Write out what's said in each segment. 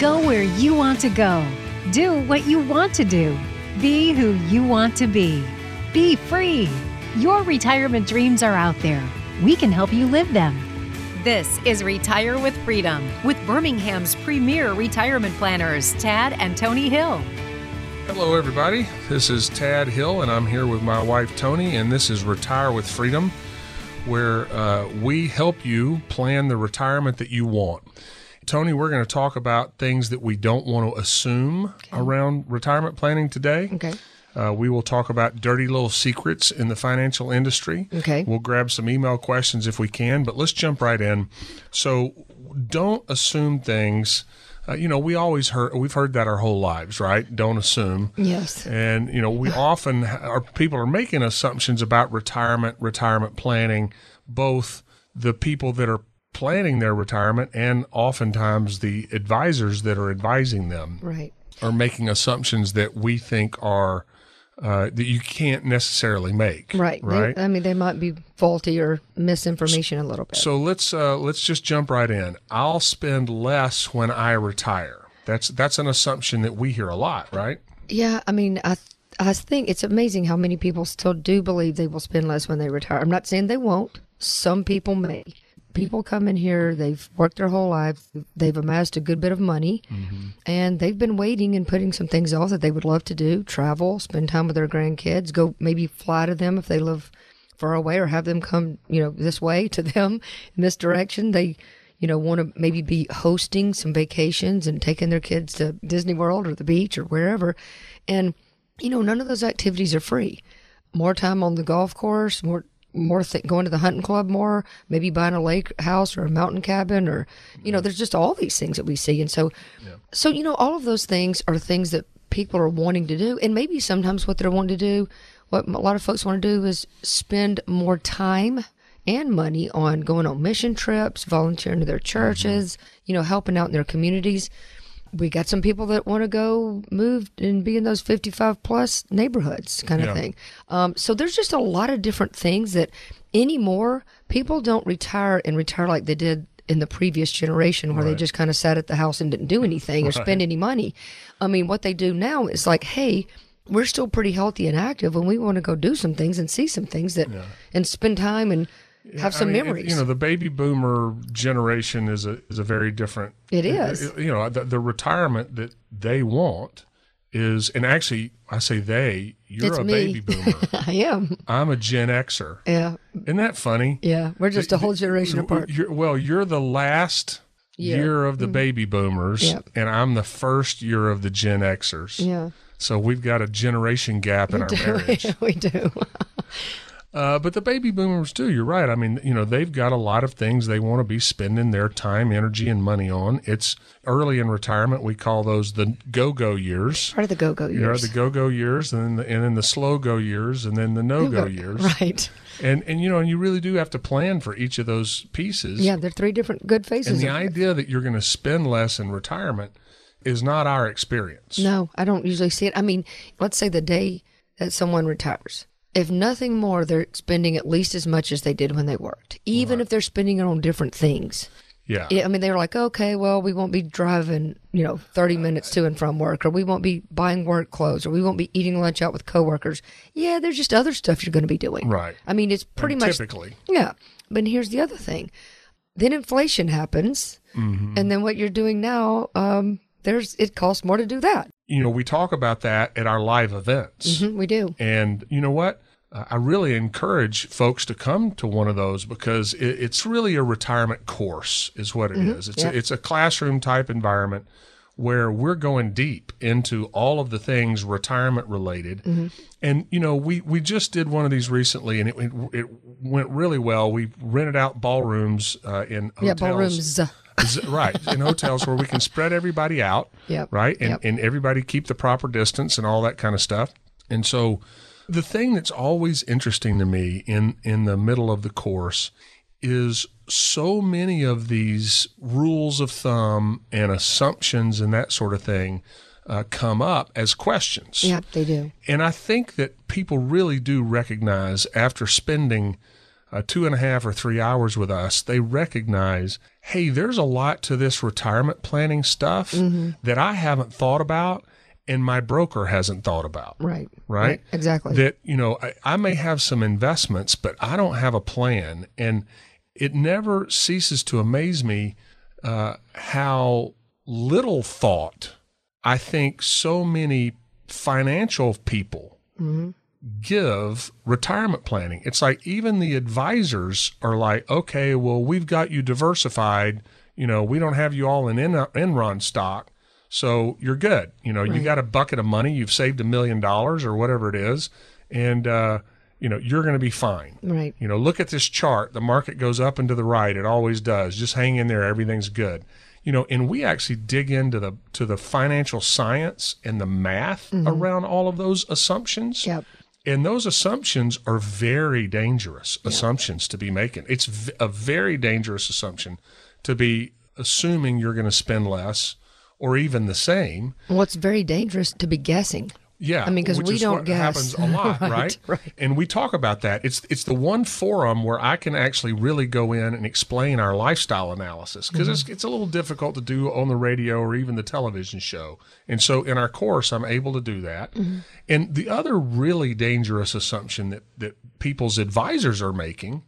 Go where you want to go. Do what you want to do. Be who you want to be. Be free. Your retirement dreams are out there. We can help you live them. This is Retire with Freedom with Birmingham's premier retirement planners, Tad and Tony Hill. Hello, everybody. This is Tad Hill, and I'm here with my wife Tony, and this is Retire with Freedom, where uh, we help you plan the retirement that you want. Tony, we're going to talk about things that we don't want to assume okay. around retirement planning today. Okay. Uh, we will talk about dirty little secrets in the financial industry. Okay. We'll grab some email questions if we can, but let's jump right in. So don't assume things. Uh, you know, we always heard we've heard that our whole lives, right? Don't assume. Yes. And you know, we often are people are making assumptions about retirement, retirement planning, both the people that are planning their retirement and oftentimes the advisors that are advising them. Right. Are making assumptions that we think are uh, that you can't necessarily make. Right. Right. They, I mean, they might be faulty or misinformation a little bit. So let's uh, let's just jump right in. I'll spend less when I retire. That's that's an assumption that we hear a lot, right? Yeah. I mean, I I think it's amazing how many people still do believe they will spend less when they retire. I'm not saying they won't. Some people may people come in here, they've worked their whole life, they've amassed a good bit of money, mm-hmm. and they've been waiting and putting some things off that they would love to do travel, spend time with their grandkids, go maybe fly to them if they live far away, or have them come, you know, this way to them in this direction. They, you know, want to maybe be hosting some vacations and taking their kids to Disney World or the beach or wherever. And, you know, none of those activities are free more time on the golf course, more more th- going to the hunting club more, maybe buying a lake house or a mountain cabin, or you know, there's just all these things that we see, and so, yeah. so you know, all of those things are things that people are wanting to do, and maybe sometimes what they're wanting to do, what a lot of folks want to do is spend more time and money on going on mission trips, volunteering to their churches, mm-hmm. you know, helping out in their communities we got some people that want to go move and be in those 55 plus neighborhoods kind of yeah. thing. Um, so there's just a lot of different things that anymore people don't retire and retire like they did in the previous generation where right. they just kind of sat at the house and didn't do anything or spend any money. I mean, what they do now is like, hey, we're still pretty healthy and active and we want to go do some things and see some things that yeah. and spend time and have some I mean, memories. you know, the baby boomer generation is a is a very different. It is. You know, the, the retirement that they want is, and actually, I say they. You're it's a me. baby boomer. I am. I'm a Gen Xer. Yeah. Isn't that funny? Yeah, we're just a whole generation apart. You're, well, you're the last year, year of the mm-hmm. baby boomers, yep. and I'm the first year of the Gen Xers. Yeah. So we've got a generation gap in we our do. marriage. we do. Uh, but the baby boomers too. You're right. I mean, you know, they've got a lot of things they want to be spending their time, energy, and money on. It's early in retirement. We call those the go-go years. Part of the go-go years. You know, the go-go years, and then the, and then the slow-go years, and then the no-go years. Right. And and you know, and you really do have to plan for each of those pieces. Yeah, they're three different good phases. And the idea that you're going to spend less in retirement is not our experience. No, I don't usually see it. I mean, let's say the day that someone retires if nothing more, they're spending at least as much as they did when they worked, even right. if they're spending it on different things. Yeah. I mean, they were like, okay, well, we won't be driving, you know, 30 minutes to and from work, or we won't be buying work clothes, or we won't be eating lunch out with coworkers. Yeah, there's just other stuff you're going to be doing. Right. I mean, it's pretty and much. Typically. Yeah. But here's the other thing then inflation happens. Mm-hmm. And then what you're doing now, um, there's it costs more to do that you know, we talk about that at our live events. Mm-hmm, we do. And you know what? Uh, I really encourage folks to come to one of those because it, it's really a retirement course, is what it mm-hmm. is. It's yeah. a, it's a classroom type environment where we're going deep into all of the things retirement related. Mm-hmm. And you know, we we just did one of these recently, and it it, it went really well. We rented out ballrooms uh, in hotels. Yeah, ballrooms right in hotels where we can spread everybody out yep. right and, yep. and everybody keep the proper distance and all that kind of stuff and so the thing that's always interesting to me in in the middle of the course is so many of these rules of thumb and assumptions and that sort of thing uh, come up as questions. Yeah, they do. And I think that people really do recognize after spending uh, two and a half or three hours with us, they recognize, hey, there's a lot to this retirement planning stuff that I haven't thought about and my broker hasn't thought about. Right. Right? Exactly. That, you know, I, I may have some investments, but I don't have a plan. And it never ceases to amaze me uh, how little thought I think so many financial people give retirement planning. It's like even the advisors are like, okay, well, we've got you diversified. You know, we don't have you all in En- Enron stock. So you're good. You know, you got a bucket of money, you've saved a million dollars or whatever it is, and, uh, you know, you're going to be fine. right. You know, look at this chart. The market goes up and to the right. It always does. Just hang in there. Everything's good. You know, and we actually dig into the to the financial science and the math around all of those assumptions. Yep. And those assumptions are very dangerous assumptions to be making. It's v- a very dangerous assumption to be assuming you're going to spend less or even the same. Well, it's very dangerous to be guessing. Yeah, I mean, because we don't what guess. happens a lot, Right, right? right. And we talk about that. It's it's the one forum where I can actually really go in and explain our lifestyle analysis because it's Mm-hmm. it's a little difficult to do on the radio or even the television show. And so in our course, I'm able to do that. Mm-hmm. And the other really dangerous assumption that that people's advisors are making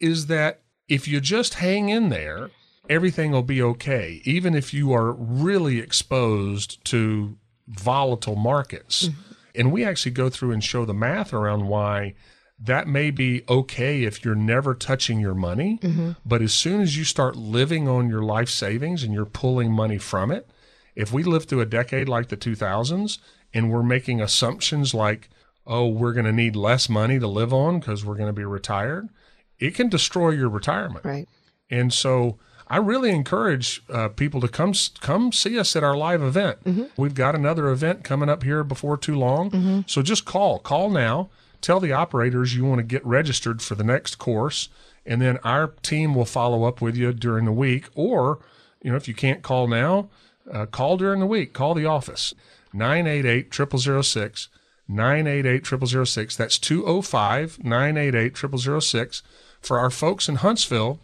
is that if you just hang in there, everything will be okay, even if you are really exposed to volatile markets. Mm-hmm. And we actually go through and show the math around why that may be okay if you're never touching your money. Mm-hmm. But as soon as you start living on your life savings and you're pulling money from it, if we live through a decade like the 2000s and we're making assumptions like, oh, we're going to need less money to live on because we're going to be retired, it can destroy your retirement. Right. And so I really encourage uh, people to come come see us at our live event. We've got another event coming up here before too long. So just call. Call now. Tell the operators you want to get registered for the next course, and then our team will follow up with you during the week. Or, you know, if you can't call now, uh, call during the week. Call the office 988 0006 988 0006. That's 205 988 0006. For our folks in Huntsville,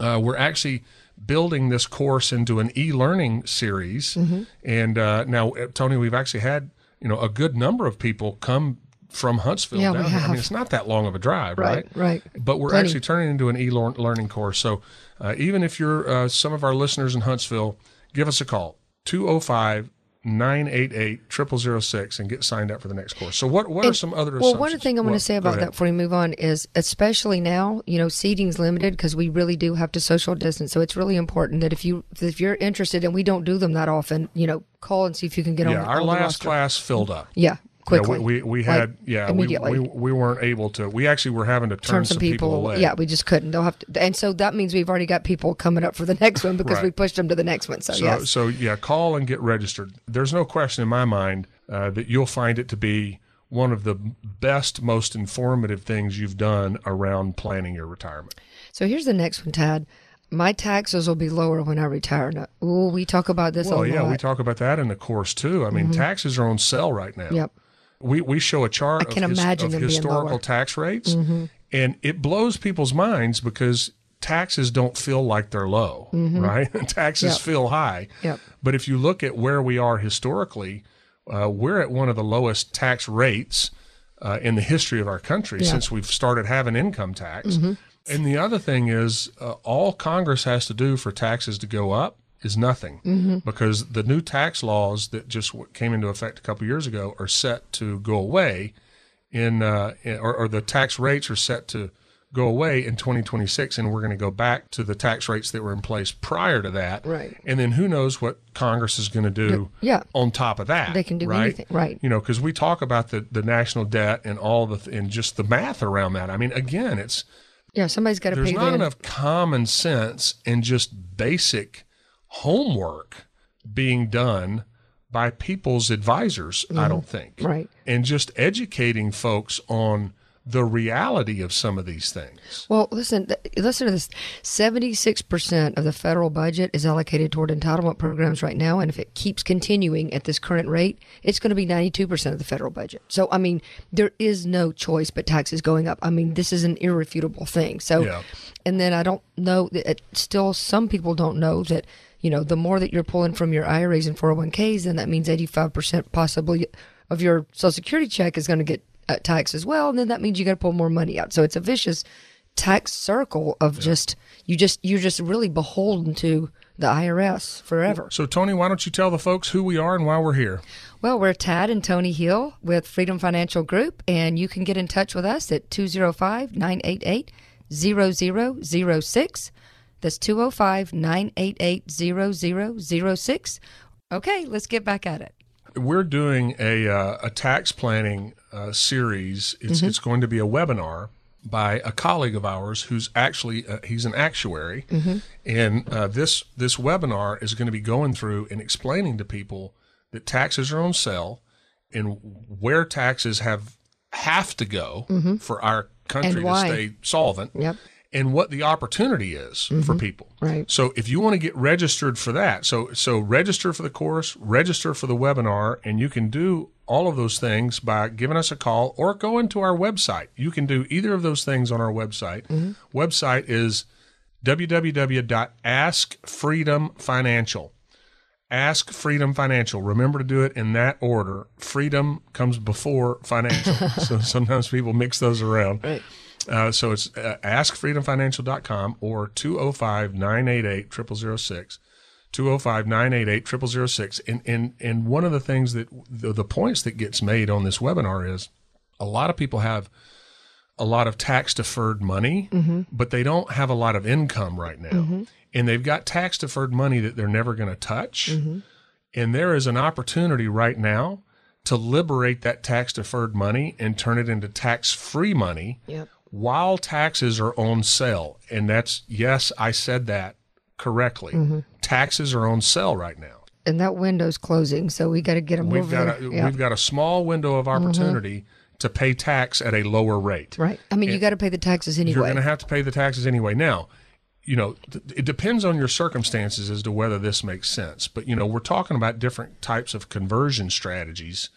uh, we're actually building this course into an e-learning series. And uh, now, uh, Tony, we've actually had you know a good number of people come from Huntsville Yeah, we down here. I mean, it's not that long of a drive, right? Right, right. But we're Plenty. actually turning into an e-learning course. So uh, even if you're uh, some of our listeners in Huntsville, give us a call 205 988 0006 and get signed up for the next course. So what what are some other Well, one thing I want going to say about that before we move on is, especially now, you know, seating's limited because we really do have to social distance. So it's really important that if you if you're interested, and we don't do them that often, you know, call and see if you can get Yeah, on. our on last roster. class filled up. Yeah, Yeah, quickly. we, we, we Like, had yeah we, immediately. we we weren't able to we actually were having to turn, turn some people, away Yeah, we just couldn't. They'll have to, and so that means we've already got people coming up for the next one because Right. we pushed them to the next one. So, so yes, so yeah call and get registered there's no question in my mind uh, that you'll find it to be one of the best most informative things you've done around planning your retirement so here's the next one, Tad. My taxes will be lower when I retire. Now, ooh, we talk about this well yeah lot. we talk about that in the course too i mean taxes are on sale right now Yep. We, we show a chart I can of, his- imagine of historical tax rates and it blows people's minds because taxes don't feel like they're low right? Taxes Yep. feel high. Yep. but if you look at where we are historically uh, we're at one of the lowest tax rates uh, in the history of our country Yeah. since we've started having income tax. And the other thing is uh, all congress has to do for taxes to go up is nothing because the new tax laws that just came into effect a couple years ago are set to go away in, uh, in or, or the tax rates are set to go away in 2026 and we're going to go back to the tax rates that were in place prior to that Right. and then who knows what congress is going to do Yeah. on top of that They can do right? anything, right. you know because we talk about the, the national debt and all the th- and just the math around that i mean again it's yeah, somebody's got to there's pay not enough common sense and just basic homework being done by people's advisors i mm-hmm. don't think Right. and just educating folks on the reality of some of these things. Well, listen, th- listen to this. 76% of the federal budget is allocated toward entitlement programs right now. And if it keeps continuing at this current rate, it's going to be 92% of the federal budget. So, I mean, there is no choice but taxes going up. I mean, this is an irrefutable thing. So, Yeah. and then I don't know that it, still some people don't know that, you know, the more that you're pulling from your IRAs and 401ks, then that means 85% possibly of your social security check is going to get uh, taxed as well. And then that means you got to pull more money out. So it's a vicious tax circle of just, you just, you're just really beholden to the IRS forever. So, Tony, why don't you tell the folks who we are and why we're here? Well, we're Tad and Tony Hill with Freedom Financial Group, and you can get in touch with us at 205 988 0006. That's 205 988 0006. Okay, let's get back at it. We're doing a, uh, a tax planning uh, series. It's, it's going to be a webinar by a colleague of ours who's actually uh, he's an actuary, and uh, this this webinar is going to be going through and explaining to people that taxes are on sale and where taxes have have to go for our country to stay solvent. Yep. And what the opportunity is for mm-hmm. people. Right. So if you want to get registered for that, so so register for the course, register for the webinar, and you can do all of those things by giving us a call or going to our website. You can do either of those things on our website. Mm-hmm. Website is www.askfreedomfinancial. Ask Freedom Financial. Remember to do it in that order. Freedom comes before financial. so sometimes people mix those around. Right. Uh, so it's uh, askfreedomfinancial.com or 205 988 0006. 205 988 0006. And, and, and one of the things that the, the points that gets made on this webinar is a lot of people have a lot of tax deferred money, but they don't have a lot of income right now. And they've got tax deferred money that they're never going to touch. And there is an opportunity right now to liberate that tax deferred money and turn it into tax free money Yep. While taxes are on sale. And that's, yes, I said that correctly. Taxes are on sale right now. And that window's closing, so we got to get them We've got a, Yeah. Mm-hmm. we've got a small window of opportunity to pay tax at a lower rate. right. I mean, you got to pay the taxes anyway. You're going to have to pay the taxes anyway. Now, you know, th- it depends on your circumstances as to whether this makes sense. But, you know, we're talking about different types of conversion strategies.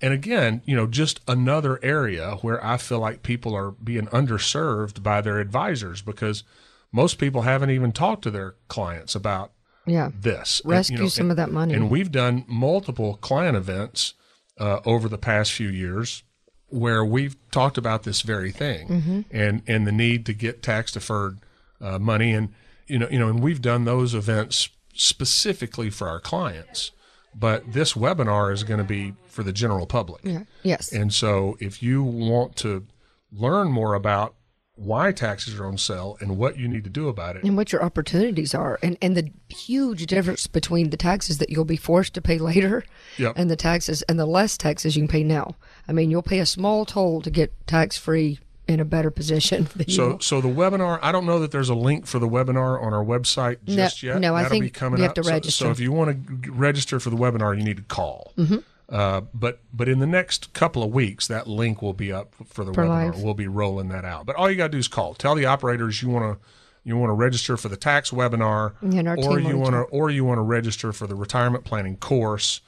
And again, you know, just another area where I feel like people are being underserved by their advisors because most people haven't even talked to their clients about yeah. this. And, Rescue you know, some and- of that money. And we've done multiple client events uh, over the past few years where we've talked about this very thing Mm-hmm. and and the need to get tax deferred uh, money and you know you know and we've done those events specifically for our clients. But this webinar is going to be for the general public. yeah. Yes. And so if you want to learn more about why taxes are on sale and what you need to do about it, and what your opportunities are and, and the huge difference between the taxes that you'll be forced to pay later Yep. and the taxes and the less taxes you can pay now. I mean, you'll pay a small toll to get tax free in a better position than So, will. so the webinar. I don't know that there's a link for the webinar on our website just No- yet. no, I That'll be think coming you have up. to register. So, if you want to register for the webinar, you need to call. Mm-hmm. Uh, but but in the next couple of weeks, that link will be up for the For webinar. live. We'll be rolling that out. But all you got to do is call. Tell the operators you want to you want to register for the tax webinar, or you want to or you want to register for the retirement planning course,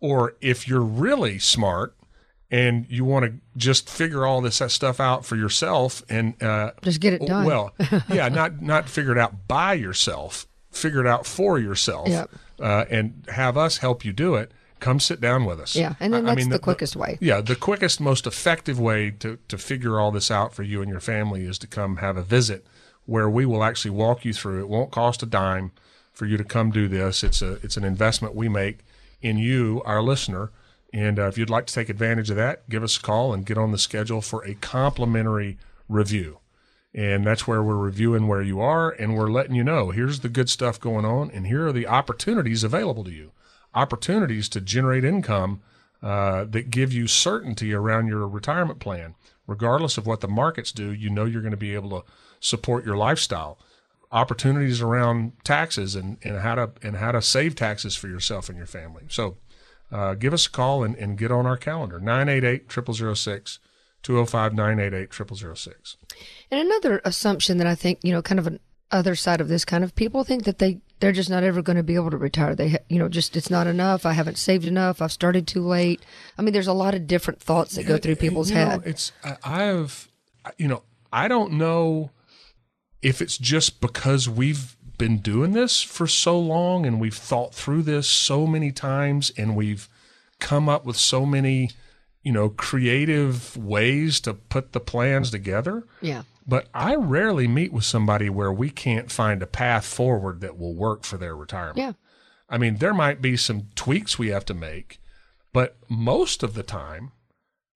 or if you're really smart and you want to just figure all this stuff out for yourself and uh, Just get it done. well, yeah, not not figure it out by yourself, figure it out for yourself, Yep. uh, and have us help you do it. Come sit down with us. Yeah, and then I- I that's mean, the quickest way. Yeah, the quickest, most effective way to to figure all this out for you and your family is to come have a visit, where we will actually walk you through. It won't cost a dime for you to come do this. It's a it's an investment we make in you, our listener. And uh, if you'd like to take advantage of that, give us a call and get on the schedule for a complimentary review. And that's where we're reviewing where you are and we're letting you know here's the good stuff going on and here are the opportunities available to you. Opportunities to generate income uh, that give you certainty around your retirement plan. Regardless of what the markets do, you know you're going to be able to support your lifestyle. Opportunities around taxes and, and how to and how to save taxes for yourself and your family. So uh, give us a call and, and get on our calendar 988 0006 205 988 0006. And another assumption that I think, you know, kind of an other side of this kind of people think that they they're just not ever going to be able to retire. They, you know, just it's not enough. I haven't saved enough. I've started too late. I mean, there's a lot of different thoughts that go through people's you know, head. it's I've you know I don't know if it's just because we've been doing this for so long and we've thought through this so many times and we've come up with so many you know creative ways to put the plans together. Yeah. But I rarely meet with somebody where we can't find a path forward that will work for their retirement. Yeah. I mean, there might be some tweaks we have to make, but most of the time,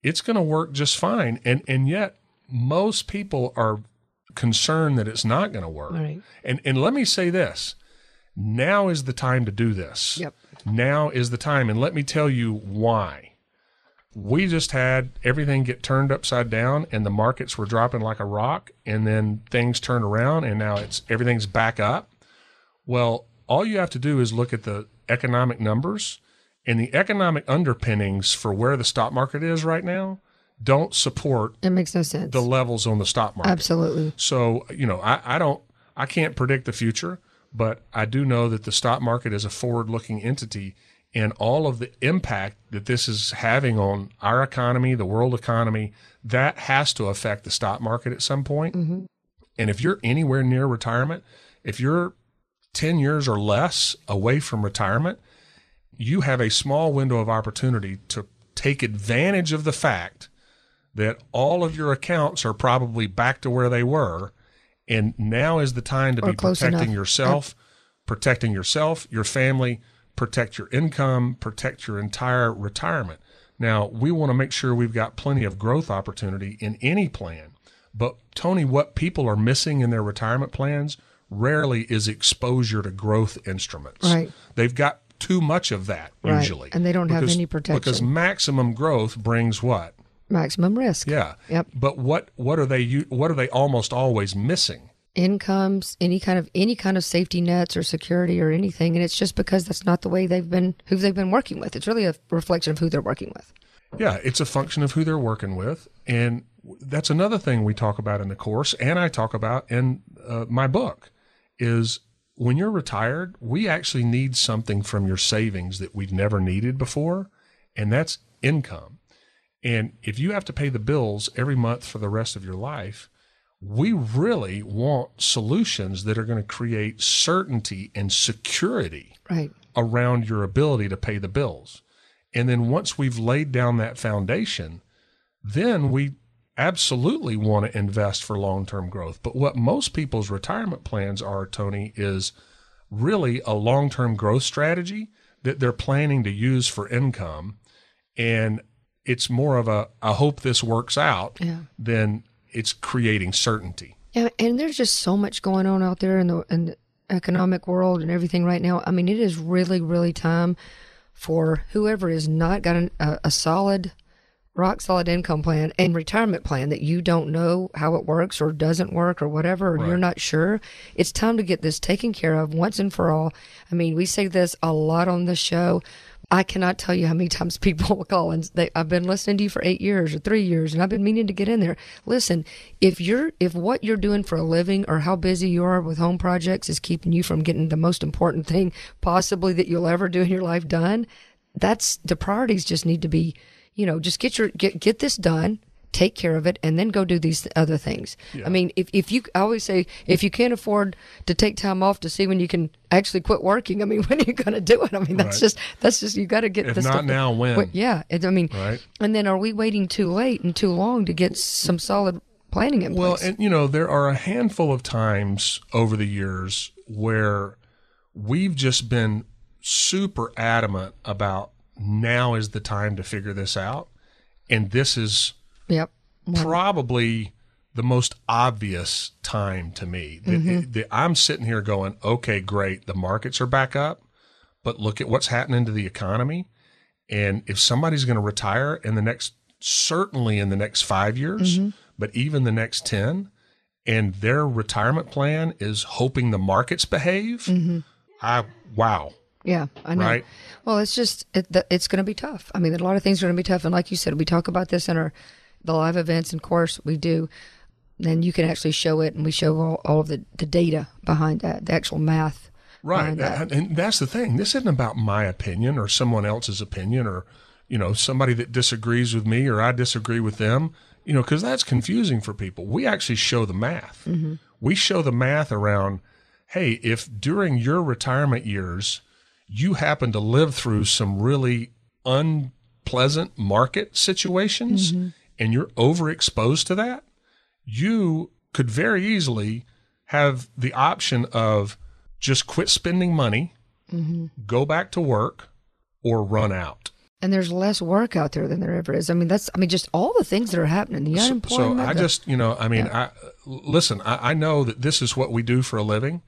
it's going to work just fine. And and yet, most people are concerned that it's not going to work. Right. And and let me say this: now is the time to do this. Yep. Now is the time, and let me tell you why. We just had everything get turned upside down, and the markets were dropping like a rock, and then things turned around, and now it's everything's back up. Well, all you have to do is look at the economic numbers and the economic underpinnings for where the stock market is right now don't support It makes no sense. the levels on the stock market. Absolutely. So, you know, I, I don't, I can't predict the future, but I do know that the stock market is a forward looking entity and all of the impact that this is having on our economy, the world economy, that has to affect the stock market at some point. Mm-hmm. And if you're anywhere near retirement, if you're 10 years or less away from retirement, you have a small window of opportunity to take advantage of the fact that all of your accounts are probably back to where they were. And now is the time to Or be protecting enough. yourself, protecting yourself, your family, protect your income, protect your entire retirement. Now, we want to make sure we've got plenty of growth opportunity in any plan. But, Tony, what people are missing in their retirement plans rarely is exposure to growth instruments. Right. They've got too much of that Right. usually. And they don't have any protection. Because maximum growth brings what? Maximum risk. Yeah. Yep. But what what are they what are they almost always missing? Incomes, any kind of any kind of safety nets or security or anything, and it's just because that's not the way they've been who they've been working with. It's really a reflection of who they're working with. Yeah, it's a function of who they're working with, and that's another thing we talk about in the course, and I talk about in uh, my book, is when you're retired, we actually need something from your savings that we've never needed before, and that's income. And if you have to pay the bills every month for the rest of your life, we really want solutions that are going to create certainty and security Right. around your ability to pay the bills. And then once we've laid down that foundation, then we absolutely want to invest for long term growth. But what most people's retirement plans are, Tony, is really a long term growth strategy that they're planning to use for income. And it's more of a, I hope this works out Yeah. than it's creating certainty. Yeah, and there's just so much going on out there in the in the economic world and everything right now. I mean, it is really, really time for whoever has not got an, a, a solid, rock solid income plan and retirement plan that you don't know how it works or doesn't work or whatever, or you're not sure. It's time to get this taken care of once and for all. I mean, we say this a lot on the show. I cannot tell you how many times people will call and they, I've been listening to you for eight years or three years, and I've been meaning to get in there. Listen, if you're if what you're doing for a living or how busy you are with home projects is keeping you from getting the most important thing possibly that you'll ever do in your life done, that's the priorities. Just need to be, you know, just get your get get this done. Take care of it and then go do these other things. I mean, if, if you, I always say, if you can't afford to take time off to see when you can actually quit working, I mean, when are you going to do it? I mean, that's Right. just, that's just, you got to get If this not stuff- now, when? Yeah. It, I mean, Right. and then are we waiting too late and too long to get some solid planning in Well, place? and you know, there are a handful of times over the years where we've just been super adamant about now is the time to figure this out. And this is yep. probably the most obvious time to me. That- mm-hmm. that I'm sitting here going, okay, great, the markets are back up, but look at what's happening to the economy. And if somebody's going to retire in the next, certainly in the next five years, mm-hmm. but even the next 10, and their retirement plan is hoping the markets behave, mm-hmm. I, wow. Yeah, I know. Right. Well, it's just it, it's going to be tough. I mean, a lot of things are going to be tough, and like you said, we talk about this in our the live events and course we do, then you can actually show it, and we show all, all of the, the data behind that, the actual math. Right. that. And, and that's the thing. This isn't about my opinion or someone else's opinion or, you know, somebody that disagrees with me or I disagree with them, you know, because that's confusing for people. We actually show the math. Mm-hmm. We show the math around, hey, if during your retirement years you happen to live through some really unpleasant market situations mm-hmm. And you're overexposed to that, you could very easily have the option of just quit spending money, mm-hmm. go back to work, or run out. And there's less work out there than there ever is. I mean, that's, I mean, just all the things that are happening, the So, so. I just, you know, I mean, I listen. I, I know that this is what we do for a living,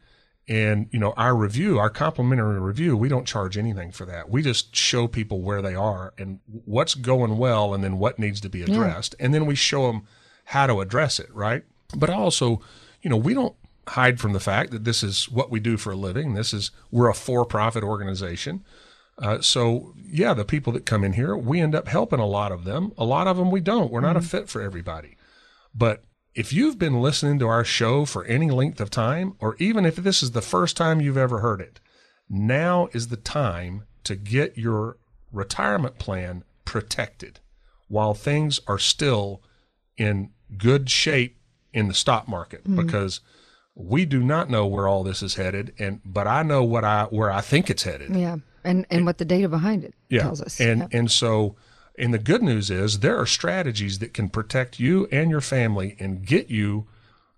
and you know, our review, our complimentary review, we don't charge anything for that. We just show people where they are and what's going well, and then what needs to be addressed, and then we show them how to address it. Right. But also, you know, we don't hide from the fact that this is what we do for a living. This is we're a for-profit organization. Uh, so yeah, the people that come in here, we end up helping a lot of them. A lot of them we don't. We're not a fit for everybody. But if you've been listening to our show for any length of time, or even if this is the first time you've ever heard it, now is the time to get your retirement plan protected while things are still in good shape in the stock market mm-hmm. because we do not know where all this is headed and but I know what I where I think it's headed. yeah. And, and what the data behind it Yeah. tells us. And Yeah. and so and the good news is there are strategies that can protect you and your family and get you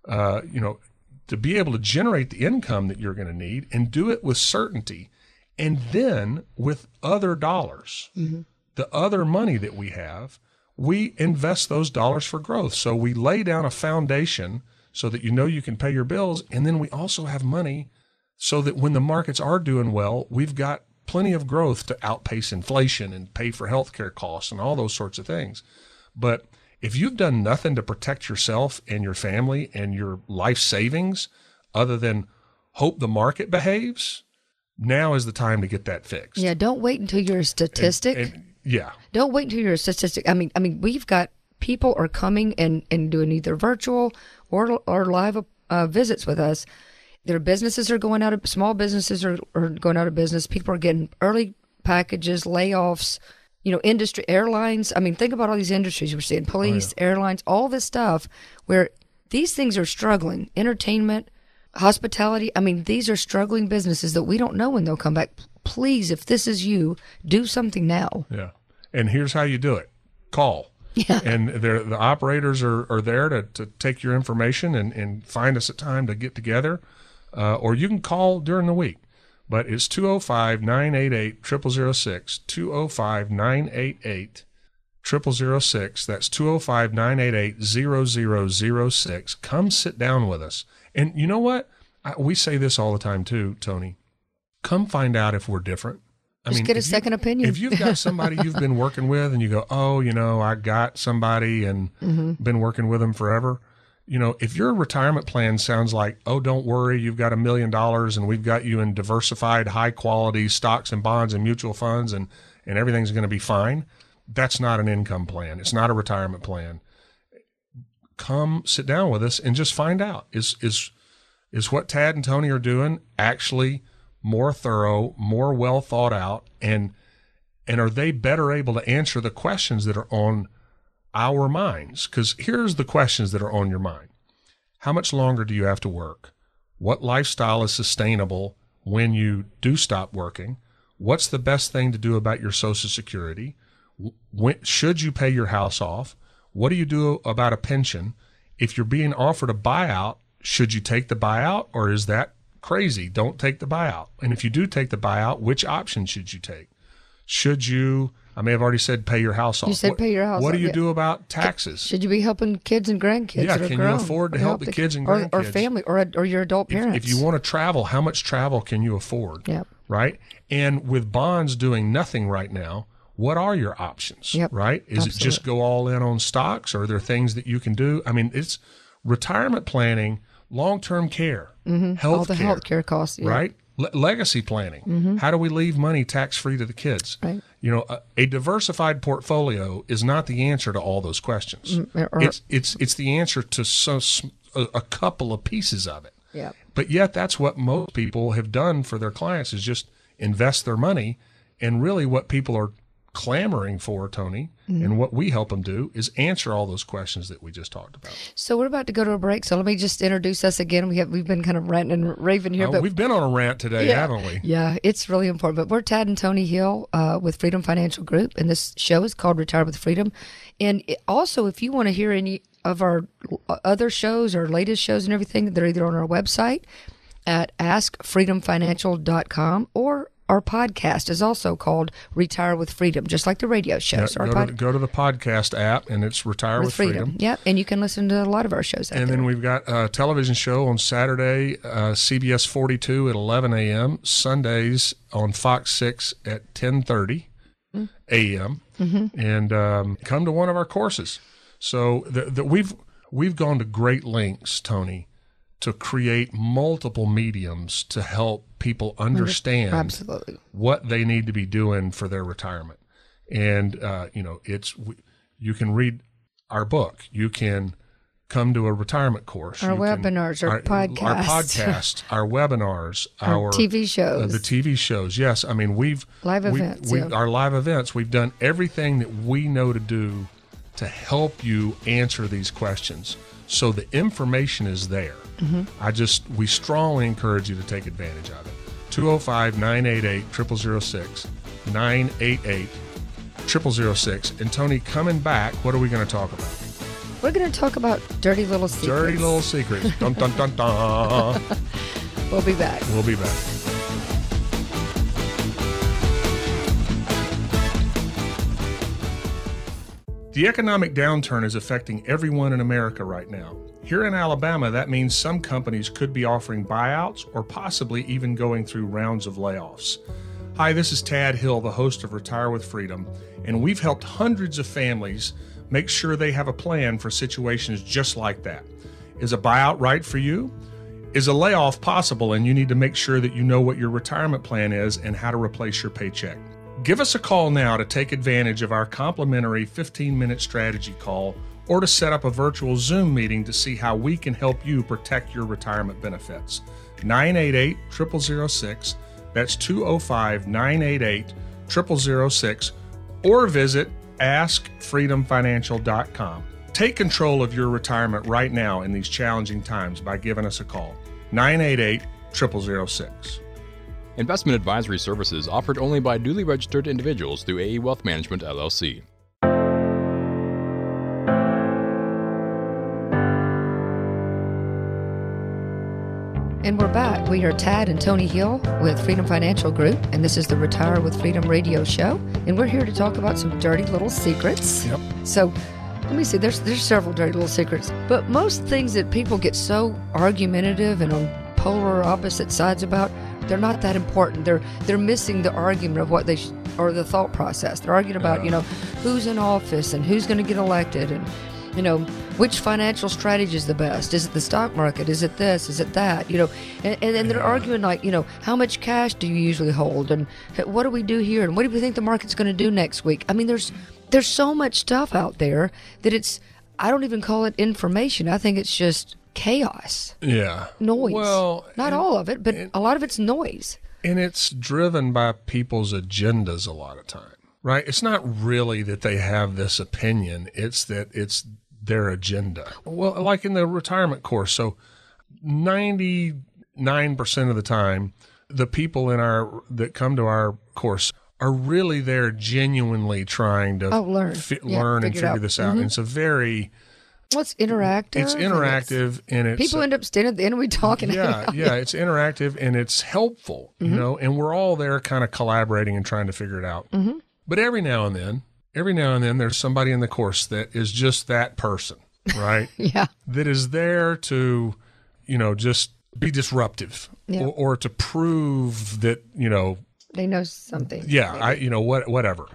uh, you know, to be able to generate the income that you're going to need and do it with certainty. And then with other dollars, the other money that we have, we invest those dollars for growth. So we lay down a foundation so that you know you can pay your bills. And then we also have money so that when the markets are doing well, we've got plenty of growth to outpace inflation and pay for healthcare costs and all those sorts of things. But if you've done nothing to protect yourself and your family and your life savings other than hope the market behaves, now is the time to get that fixed. yeah. Don't wait until you're a statistic. And- yeah. Don't wait until you're a statistic. I mean, I mean, we've got people are coming and and doing either virtual or or live uh, visits with us. Their businesses are going out of small businesses are, are going out of business. People are getting early packages, layoffs. You know, industry airlines. I mean, think about all these industries we're seeing: oh, police, airlines, all this stuff. Where these things are struggling. Entertainment, hospitality. I mean, these are struggling businesses that we don't know when they'll come back. Please, if this is you, do something now. Yeah. And here's how you do it. Call. Yeah. And the operators are, are there to, to take your information and, and find us a time to get together. Uh, or you can call during the week. But it's 205 988 0006. 205 988 0006. That's 205 988 0006. Come sit down with us. And you know what? I, we say this all the time too, Tony. Come find out if we're different. I Just get a if you- second opinion. If you've got somebody you've been working with and you go, oh, you know, I got somebody and Mm-hmm. been working with them forever. You know, if your retirement plan sounds like, oh, don't worry, you've got a million dollars and we've got you in diversified, high quality stocks and bonds and mutual funds and, and everything's going to be fine, that's not an income plan. It's not a retirement plan. Come sit down with us and just find out is, is, is what Tad and Tony are doing actually more thorough, more well thought out, and and are they better able to answer the questions that are on our minds? Because here's the questions that are on your mind: How much longer do you have to work? What lifestyle is sustainable when you do stop working? What's the best thing to do about your Social Security? When, should you pay your house off? What do you do about a pension? If you're being offered a buyout, should you take the buyout or is that crazy? Don't take the buyout. And if you do take the buyout, which option should you take? Should you, I may have already said pay your house off. You said What- pay your house off. What do you yeah. do about taxes? Should you be helping kids and grandkids? Yeah, can you afford to Or help the kids and or, or family or or your adult parents? if you want to travel, how much travel can you afford? Yep. Right. And with bonds doing nothing right now, what are your options? Yep. Right. Is it just go all in on stocks? Or are there things that you can do? I mean, it's retirement planning, long term care, health Mm-hmm. all the care, health care costs. Yeah. right? Le- legacy planning. How do we leave money tax free to the kids? Right. You know, a, a diversified portfolio is not the answer to all those questions. Mm, or- it's it's it's the answer to so a, a couple of pieces of it. Yeah. But yet, that's what most people have done for their clients is just invest their money. And really, what people are clamoring for, Tony, and what we help them do is answer all those questions that we just talked about. So we're about to go to a break. So let me just introduce us again. We have we've been kind of ranting and raving here, Uh, but we've been on a rant today, yeah, haven't we? Yeah, it's really important. But we're Tad and Tony Hill uh, with Freedom Financial Group, and this show is called Retire with Freedom. And it, also, if you want to hear any of our uh, other shows or latest shows and everything, they're either on our website at askfreedomfinancial.com or our podcast is also called Retire with Freedom, just like the radio show. Yeah, our go, pod- to, go to the podcast app, and it's Retire with, with Freedom. Yep, and you can listen to a lot of our shows And there. then we've got a television show on Saturday, uh, CBS 42 at 11 a.m. Sundays on Fox 6 at 10:30 a.m. And um, come to one of our courses. So the, the, we've we've gone to great lengths, Tony, to create multiple mediums to help people understand Absolutely. what they need to be doing for their retirement. And uh, you know, it's you can read our book. You can come to a retirement course. Our you can- webinars, our our podcasts. podcasts, our webinars, our, TV shows. uh, the TV shows. Yes, I mean we've Live we- events, we- yeah. Our live events. We've done everything that we know to do to help you answer these questions. So the information is there. Mm-hmm. I just we strongly encourage you to take advantage of it. 205 988 0006 988 0006 and Tony coming back what are we going to talk about We're going to talk about dirty little secrets. dirty little secrets dun dun dun dun We'll be back. we'll be back The economic downturn is affecting everyone in America right now. Here in Alabama, that means some companies could be offering buyouts or possibly even going through rounds of layoffs. Hi, this is Tad Hill, the host of Retire with Freedom, and we've helped hundreds of families make sure they have a plan for situations just like that. Is a buyout right for you? Is a layoff possible and you need to make sure that you know what your retirement plan is and how to replace your paycheck? Give us a call now to take advantage of our complimentary 15 minute strategy call or to set up a virtual Zoom meeting to see how we can help you protect your retirement benefits. 988 0006. That's 205 988 0006. Or visit askfreedomfinancial.com. Take control of your retirement right now in these challenging times by giving us a call. 988 0006. Investment advisory services offered only by duly registered individuals through AE Wealth Management LLC. And we're back. We are Tad and Tony Hill with Freedom Financial Group, and this is the Retire with Freedom radio show. And we're here to talk about some dirty little secrets. Yep. So let me see, there's there's several dirty little secrets. But most things that people get so argumentative and on polar opposite sides about, they're not that important. They're they're missing the argument of what they sh- or the thought process. They're arguing about, you know, who's in office and who's going to get elected and you know, which financial strategy is the best? Is it the stock market? Is it this? Is it that? You know, and, and then they're arguing like, you know, how much cash do you usually hold, and what do we do here, and what do we think the market's going to do next week? I mean, there's there's so much stuff out there that it's I don't even call it information. I think it's just chaos, Yeah. noise. Well, not and- all of it, but a lot of it's noise. And it's driven by people's agendas a lot of time, right? It's not really that they have this opinion, it's that it's their agenda. Well, like in the retirement course. So 99% of the time, the people in our that come to our course are really there genuinely trying to Oh, learn. fi- Yeah, learn and figure it figure out. Mm-hmm. this out. And it's a very Well, it's interactive. it's and interactive and it's People end up standing at the end and we talking. yeah, yeah, it's interactive and it's helpful, Mm-hmm. you know, and we're all there kind of collaborating and trying to figure it out. Mm-hmm. But every now and then, every now and then, there's somebody in the course that is just that person, right? yeah. that is there to, you know, just be disruptive Yeah. or, or to prove that, you know, They know something. yeah, I, you know, what, whatever.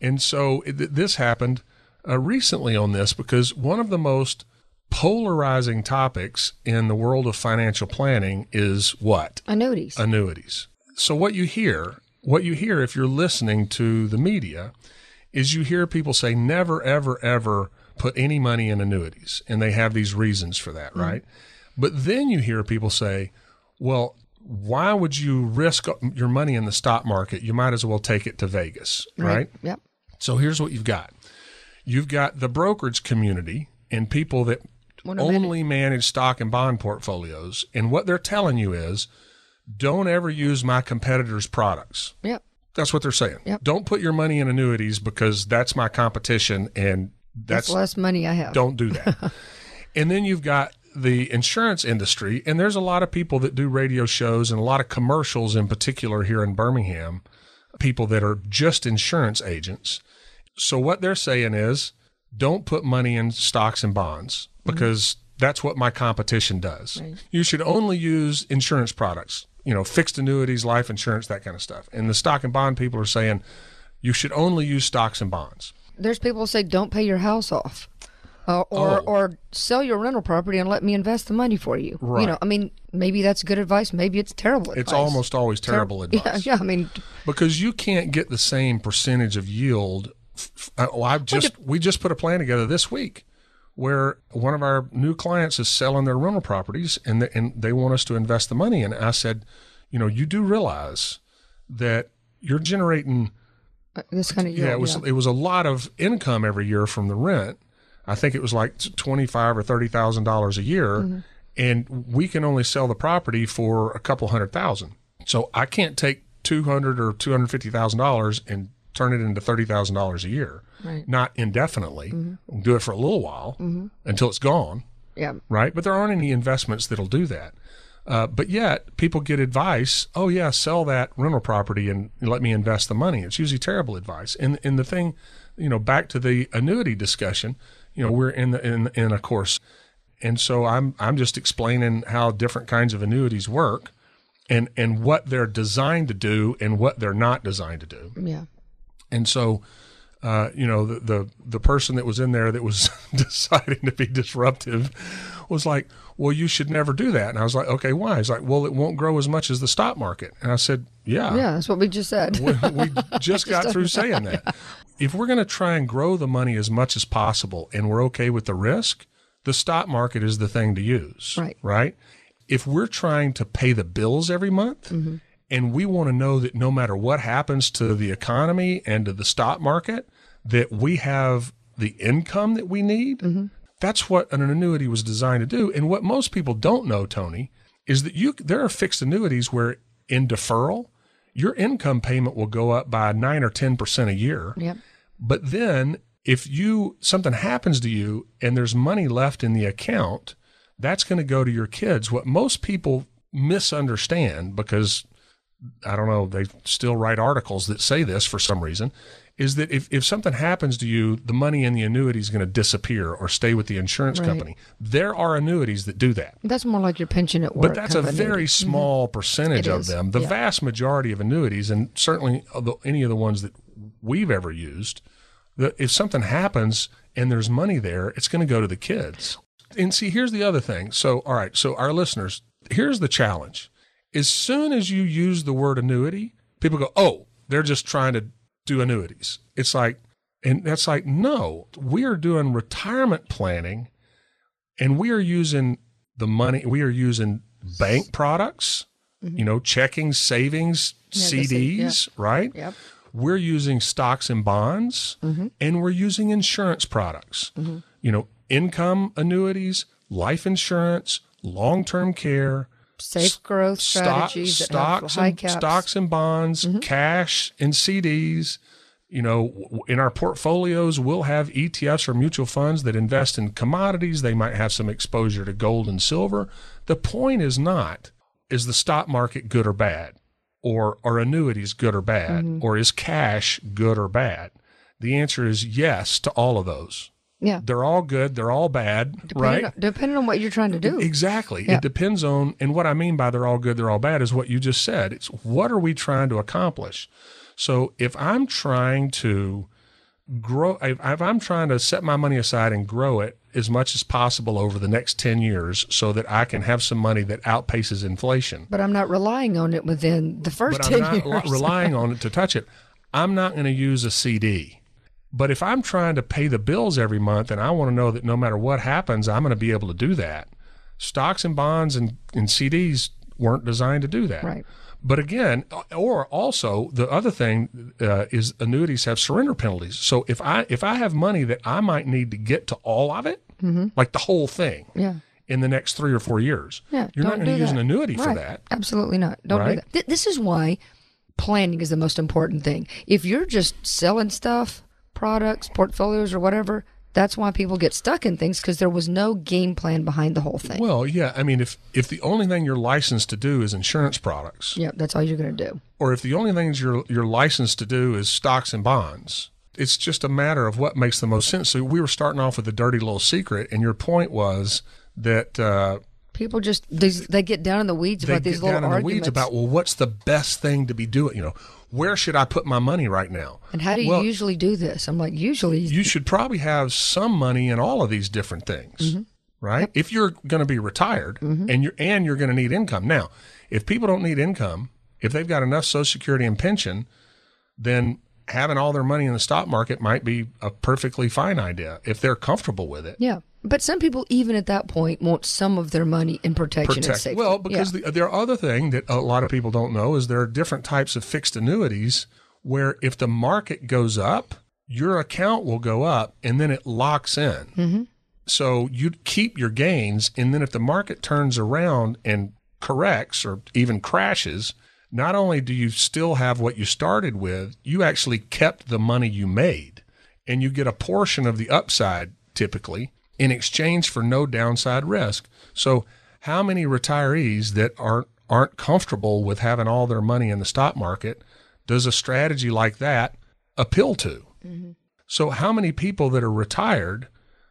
And so it, this happened uh, recently on this because one of the most polarizing topics in the world of financial planning is what? Annuities. Annuities. So what you hear, what you hear if you're listening to the media is you hear people say never ever ever put any money in annuities and they have these reasons for that, mm. right? But then you hear people say, well, why would you risk your money in the stock market? You might as well take it to Vegas, right? Yep. So here's what you've got. You've got the brokerage community and people that only manage stock and bond portfolios. And what they're telling you is don't ever use my competitors' products. Yep. That's what they're saying. Yep. Don't put your money in annuities because that's my competition and That's, that's less money I have. don't do that. and then you've got the insurance industry, and there's a lot of people that do radio shows and a lot of commercials in particular here in Birmingham, people that are just insurance agents. So what they're saying is don't put money in stocks and bonds mm-hmm. because that's what my competition does. You should only use insurance products, you know, fixed annuities, life insurance, that kind of stuff. And the stock and bond people are saying you should only use stocks and bonds. There's people who say don't pay your house off. Uh, or Oh. or sell your rental property and let me invest the money for you. Right. You know, I mean, maybe that's good advice. Maybe it's terrible advice. It's almost always terrible Ter- advice. Yeah, yeah. I mean, because you can't get the same percentage of yield. f- uh, I've just we just put a plan together this week where one of our new clients is selling their rental properties and the, and they want us to invest the money. And I said, you know, you do realize that you're generating uh, this kind of yeah, it was it was a lot of income every year from the rent. I think it was like twenty five or thirty thousand dollars a year, and we can only sell the property for a couple hundred thousand. So I can't take two hundred or two hundred fifty thousand dollars and turn it into thirty thousand dollars a year, Right. not indefinitely. We'll do it for a little while until it's gone yeah. right? But there aren't any investments that'll do that. Uh, but yet, people get advice. Oh yeah, sell that rental property and let me invest the money. It's usually terrible advice. And and the thing, you know, back to the annuity discussion. You know, we're in the in in a course, and so I'm I'm just explaining how different kinds of annuities work, and and what they're designed to do and what they're not designed to do. Yeah. And so, uh, you know, the, the the person that was in there that was deciding to be disruptive was like, "Well, you should never do that." And I was like, "Okay, why?" He's like, "Well, it won't grow as much as the stock market." And I said, "Yeah, Yeah, that's what we just said. we, we just got through saying that. If we're going to try and grow the money as much as possible, and we're okay with the risk, the stock market is the thing to use. Right. Right. If we're trying to pay the bills every month, and we want to know that no matter what happens to the economy and to the stock market, that we have the income that we need. Mm-hmm. That's what an annuity was designed to do. And what most people don't know, Tony, is that you there are fixed annuities where in deferral, your income payment will go up by nine or ten percent a year. Yep. But then if you something happens to you and there's money left in the account, that's going to go to your kids. What most people misunderstand because I don't know, they still write articles that say this for some reason, is that if, if something happens to you, the money in the annuity is going to disappear or stay with the insurance Right. company. There are annuities that do that. That's more like your pension at work. But that's a very annuity. small percentage It of is, them. The yeah. vast majority of annuities, and certainly any of the ones that we've ever used, the, if something happens and there's money there, it's going to go to the kids. And see, here's the other thing. So, all right, so our listeners, here's the challenge. As soon as you use the word annuity, people go, oh, they're just trying to do annuities. It's like, and that's like, no, we are doing retirement planning and we are using the money, we are using bank products, you know, checking, savings, Mm-hmm. Yeah, CDs, right? Yep. We're using stocks and bonds Mm-hmm. and we're using insurance products, you know, income annuities, life insurance, long term care, Safe growth stock- strategies that stocks, and, caps. Mm-hmm. stocks and bonds, cash and CDs. You know, in our portfolios, we'll have ETFs or mutual funds that invest in commodities. They might have some exposure to gold and silver. The point is not is the stock market good or bad, or are annuities good or bad, Mm-hmm. or is cash good or bad? The answer is yes to all of those. Yeah. They're all good. They're all bad, Depending right? on, depending on what you're trying to do. Exactly. Yeah. It depends on, and what I mean by they're all good, they're all bad is what you just said. It's what are we trying to accomplish? So if I'm trying to grow, if I'm trying to set my money aside and grow it as much as possible over the next 10 years so that I can have some money that outpaces inflation. But I'm not relying on it within the first But 10 I'm not years. relying on it to touch it. I'm not going to use a CD. But if I'm trying to pay the bills every month and I want to know that no matter what happens, I'm going to be able to do that, stocks and bonds and, and CDs weren't designed to do that. Right. But again, or also the other thing uh, is annuities have surrender penalties. So if I if I have money that I might need to get to all of it, like the whole thing, Mm-hmm. Yeah. in the next three or four years, Yeah, you're not going to use an annuity for that. Absolutely not. Don't do that. Th- this is why planning is the most important thing. If you're just selling stuff, products, portfolios, or whatever, that's why people get stuck in things because there was no game plan behind the whole thing. Well, yeah. I mean, if if the only thing you're licensed to do is insurance products, yeah, that's all you're going to do. or if the only things you're you're licensed to do is stocks and bonds, it's just a matter of what makes the most sense. So we were starting off with a dirty little secret, and your point was that uh, People just these, they get down in the weeds about these get little down in the weeds about well, what's the best thing to be doing? You know, where should I put my money right now? and how do you well, usually do this? I'm like, usually, you should probably have some money in all of these different things, Mm-hmm. right? If you're going to be retired and you're and you're going to need income. Now, if people don't need income, if they've got enough Social Security and pension, then having all their money in the stock market might be a perfectly fine idea if they're comfortable with it. yeah. But some people, even at that point, want some of their money in protection and safety. Well, because yeah. the, the other thing that a lot of people don't know is there are different types of fixed annuities where if the market goes up, your account will go up and then it locks in. Mm-hmm. So you keep your gains, and then if the market turns around and corrects or even crashes, not only do you still have what you started with, you actually kept the money you made, and you get a portion of the upside typically in exchange for no downside risk. So, how many retirees that aren't aren't comfortable with having all their money in the stock market does a strategy like that appeal to? Mm-hmm. So, how many people that are retired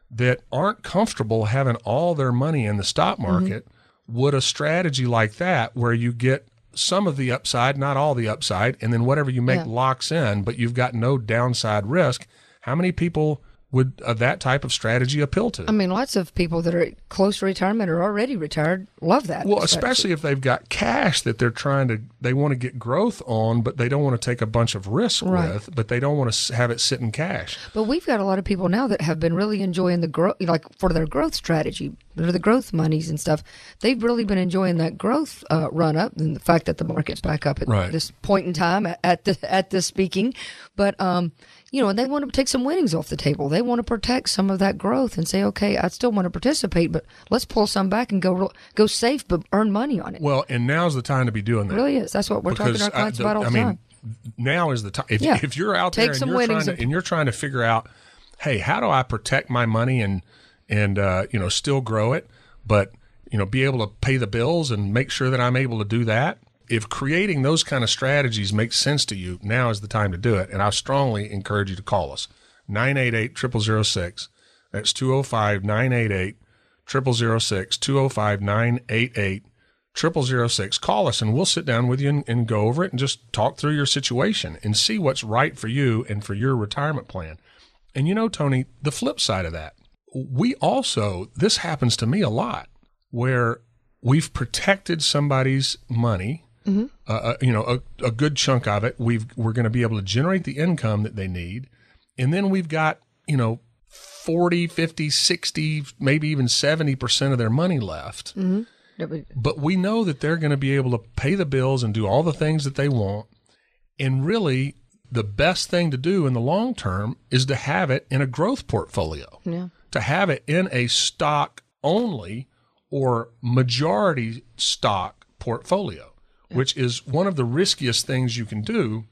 that aren't comfortable having all their money in the stock market would a strategy like that, where you get some of the upside, not all the upside, and then whatever you make Yeah. locks in, but you've got no downside risk? How many people would uh, that type of strategy appeal to? I mean, lots of people that are close to retirement or already retired love that. Well, strategy. especially if they've got cash that they're trying to, they want to get growth on, but they don't want to take a bunch of risk Right. with, but they don't want to have it sit in cash. But we've got a lot of people now that have been really enjoying the growth, like for their growth strategy, or the growth monies and stuff. They've really been enjoying that growth uh, run up, and the fact that the market's back up at Right. this point in time at, at the at this speaking. But um, you know, and they want to take some winnings off the table. They want to protect some of that growth and say, okay, I still want to participate, but let's pull some back and go go safe, but earn money on it. Well, and now's the time to be doing that. it really is. That's what we're talking to our uh, clients the- about all the I mean, time. now is the time. If, Yeah. if you're out Take there and you're, trying to, and you're trying to figure out, hey, how do I protect my money and and uh, you know still grow it, but you know be able to pay the bills and make sure that I'm able to do that. If creating those kind of strategies makes sense to you, now is the time to do it. And I strongly encourage you to call us 988 0006. That's 205 988 0006 205 988 0006. Call us and we'll sit down with you and, and go over it and just talk through your situation and see what's right for you and for your retirement plan. And you know, Tony, the flip side of that, we also, this happens to me a lot where we've protected somebody's money. Uh, uh, you know, a, a good chunk of it, we've we're going to be able to generate the income that they need, and then we've got you know 40, 50, 60, maybe even 70% of their money left. Would- But we know that they're going to be able to pay the bills and do all the things that they want. And really, the best thing to do in the long term is to have it in a growth portfolio, Yeah. to have it in a stock only or majority stock portfolio, which is one of the riskiest things you can do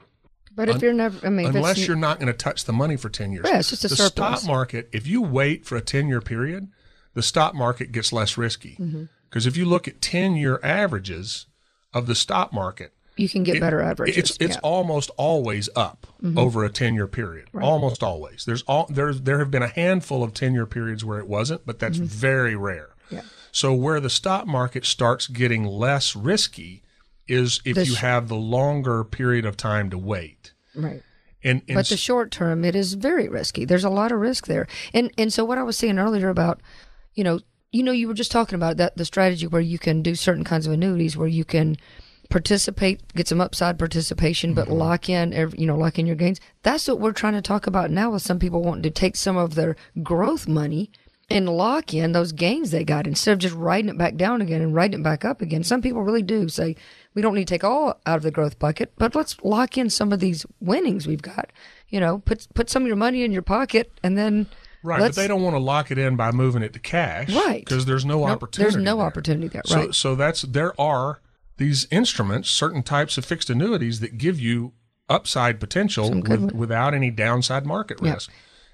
But if you're never, I mean, unless you're not going to touch the money for 10 years. Yeah, it's just a the surplus. stock market, if you wait for a 10 year period, the stock market gets less risky. Mm-hmm. Because if you look at 10 year averages of the stock market, you can get better averages. it's it's yeah. Mm-hmm. almost always up over a 10 year period. Almost always. There's all there's there have been a handful of 10 year periods where it wasn't, but that's very rare. Mm-hmm. Yeah. So where the stock market starts getting less risky is if The you sh- have the longer period of time to wait. right. And, and but the short term, it is very risky. There's a lot of risk there. And and so what I was saying earlier about, you know, you know, you were just talking about that the strategy where you can do certain kinds of annuities where you can participate, get some upside participation, but mm-hmm. lock in, every, you know, lock in your gains. That's what we're trying to talk about now with some people wanting to take some of their growth money and lock in those gains they got instead of just writing it back down again and writing it back up again. Some people really do say, we don't need to take all out of the growth bucket, but let's lock in some of these winnings we've got. You know, put put some of your money in your pocket and then Right, but they don't want to lock it in by moving it to cash, Right. Because there's no, No, opportunity. there's no there. opportunity there, So, right. so that's there are these instruments, certain types of fixed annuities that give you upside potential with, without any downside market Yeah. risk.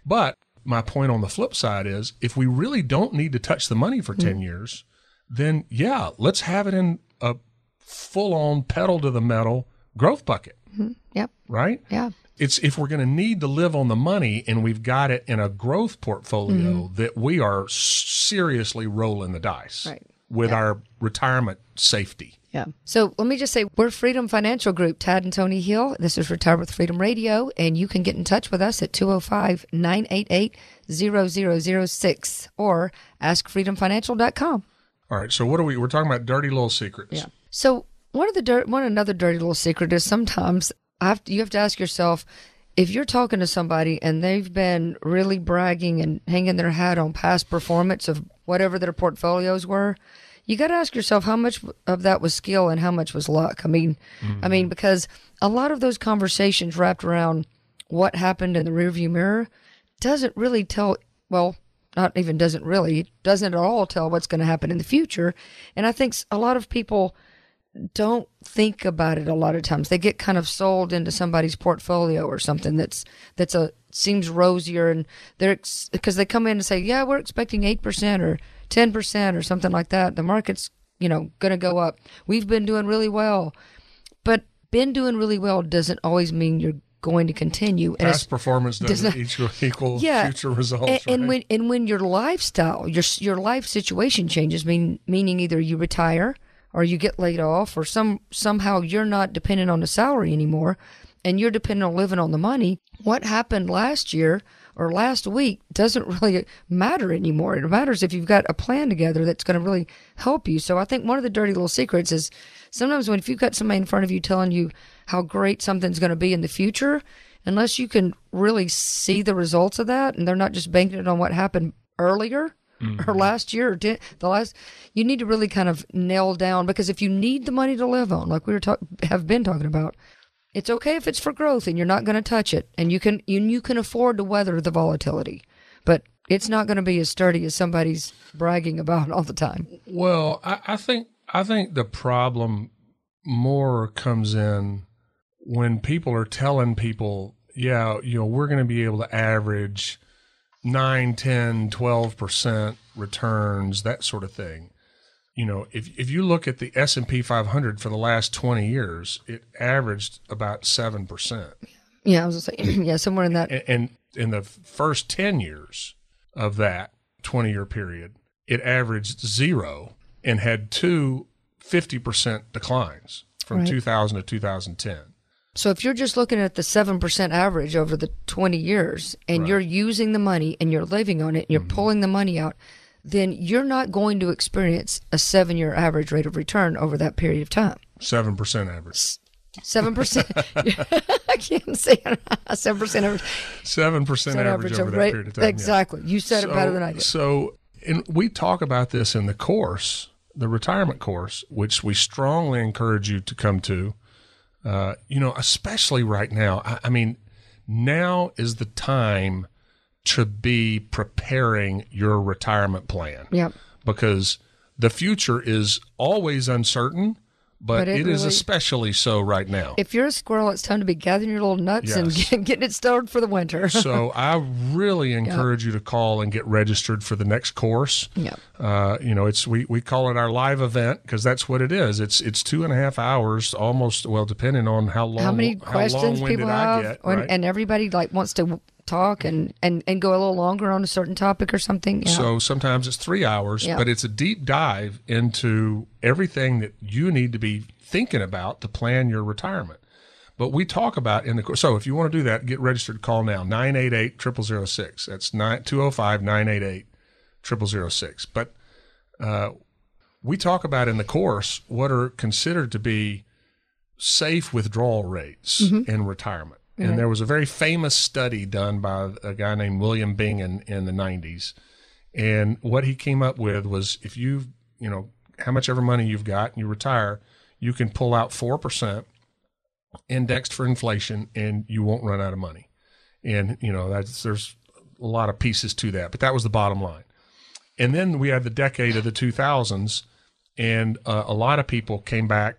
But my point on the flip side is, if we really don't need to touch the money for Mm-hmm. ten years, then yeah, let's have it in a full-on pedal to the metal growth bucket, Yep. right? Yeah. it's if we're going to need to live on the money and we've got it in a growth portfolio Mm-hmm. that we are seriously rolling the dice Right. with our retirement safety. Yeah. So let me just say, we're Freedom Financial Group, Tad and Tony Hill. This is Retire with Freedom Radio, and you can get in touch with us at 205 988 0006 or askfreedomfinancial.com. All right, so what are we? We're talking about dirty little secrets. Yeah. So one of the dirt, one another dirty little secret is sometimes I have to, you have to ask yourself if you're talking to somebody and they've been really bragging and hanging their hat on past performance of whatever their portfolios were. You got to ask yourself how much of that was skill and how much was luck. I mean, I mean mm-hmm. because a lot of those conversations wrapped around what happened in the rearview mirror doesn't really tell well not even doesn't really doesn't at all tell what's going to happen in the future and i think a lot of people don't think about it a lot of times. They get kind of sold into somebody's portfolio or something that's that's a seems rosier and they're because they come in and say yeah we're expecting 8% or 10% or something like that. The market's you know going to go up. We've been doing really well. But been doing really well doesn't always mean you're going to continue. And Past performance does doesn't equal, equal yeah, future results. and, and right? when and when your lifestyle, your your life situation changes, mean meaning either you retire or you get laid off, or some somehow you're not dependent on the salary anymore, and you're dependent on living on the money. What happened last year or last week doesn't really matter anymore. It matters if you've got a plan together that's going to really help you. So I think one of the dirty little secrets is sometimes when if you've got somebody in front of you telling you how great something's going to be in the future, unless you can really see the results of that and they're not just banking it on what happened earlier Mm-hmm. or last year or di- the last you need to really kind of nail down because if you need the money to live on like we were talk- have been talking about it's okay if it's for growth and you're not going to touch it and you can you, you can afford to weather the volatility but it's not going to be as sturdy as somebody's bragging about all the time. Well, I, I think I think the problem more comes in when people are telling people, yeah, you know, we're going to be able to average 9, 10, 12% returns, that sort of thing. You know, if if you look at the S&P 500 for the last 20 years, it averaged about 7%. yeah i was just to say yeah somewhere in that And, and in the first 10 years of that 20 year period, it averaged zero and had two 50% declines from Right. 2000 to 2010. So if you're just looking at the 7% average over the 20 years and you're using the money and you're living on it and you're mm-hmm. pulling the money out, then you're not going to experience a 7-year average rate of return over that period of time. 7% average. 7% I can't say it. 7% average, 7% average, over that rate. period of time. yeah. Exactly. You said it better than I did. So, and we talk about this in the course, the retirement course, which we strongly encourage you to come to. Uh, you know, especially right now. I, I mean, now is the time to be preparing your retirement plan Yep. because the future is always uncertain, but, But it it is really- especially so right now. If you're a squirrel, it's time to be gathering your little nuts and get, getting it stored for the winter. so I really encourage you to call and get registered for the next course. Yep. Uh, you know, it's we, we call it our live event because that's what it is. It's it's two and a half hours, almost well, depending on how long how many questions long-winded people have get, and, right? and everybody like wants to talk and, and, and go a little longer on a certain topic or something. Yeah. So sometimes it's three hours, Yeah. but it's a deep dive into everything that you need to be thinking about to plan your retirement. But we talk about in the course. So if you want to do that, get registered. Call now 988 0006. That's 205 988 0006. But uh, we talk about in the course what are considered to be safe withdrawal rates in retirement. And there was a very famous study done by a guy named William Bengen in the 90s. And what he came up with was if you, you know, how much ever money you've got and you retire, you can pull out 4% indexed for inflation and you won't run out of money. And, you know, that's, there's a lot of pieces to that, but that was the bottom line. And then we had the decade of the 2000s, and uh, a lot of people came back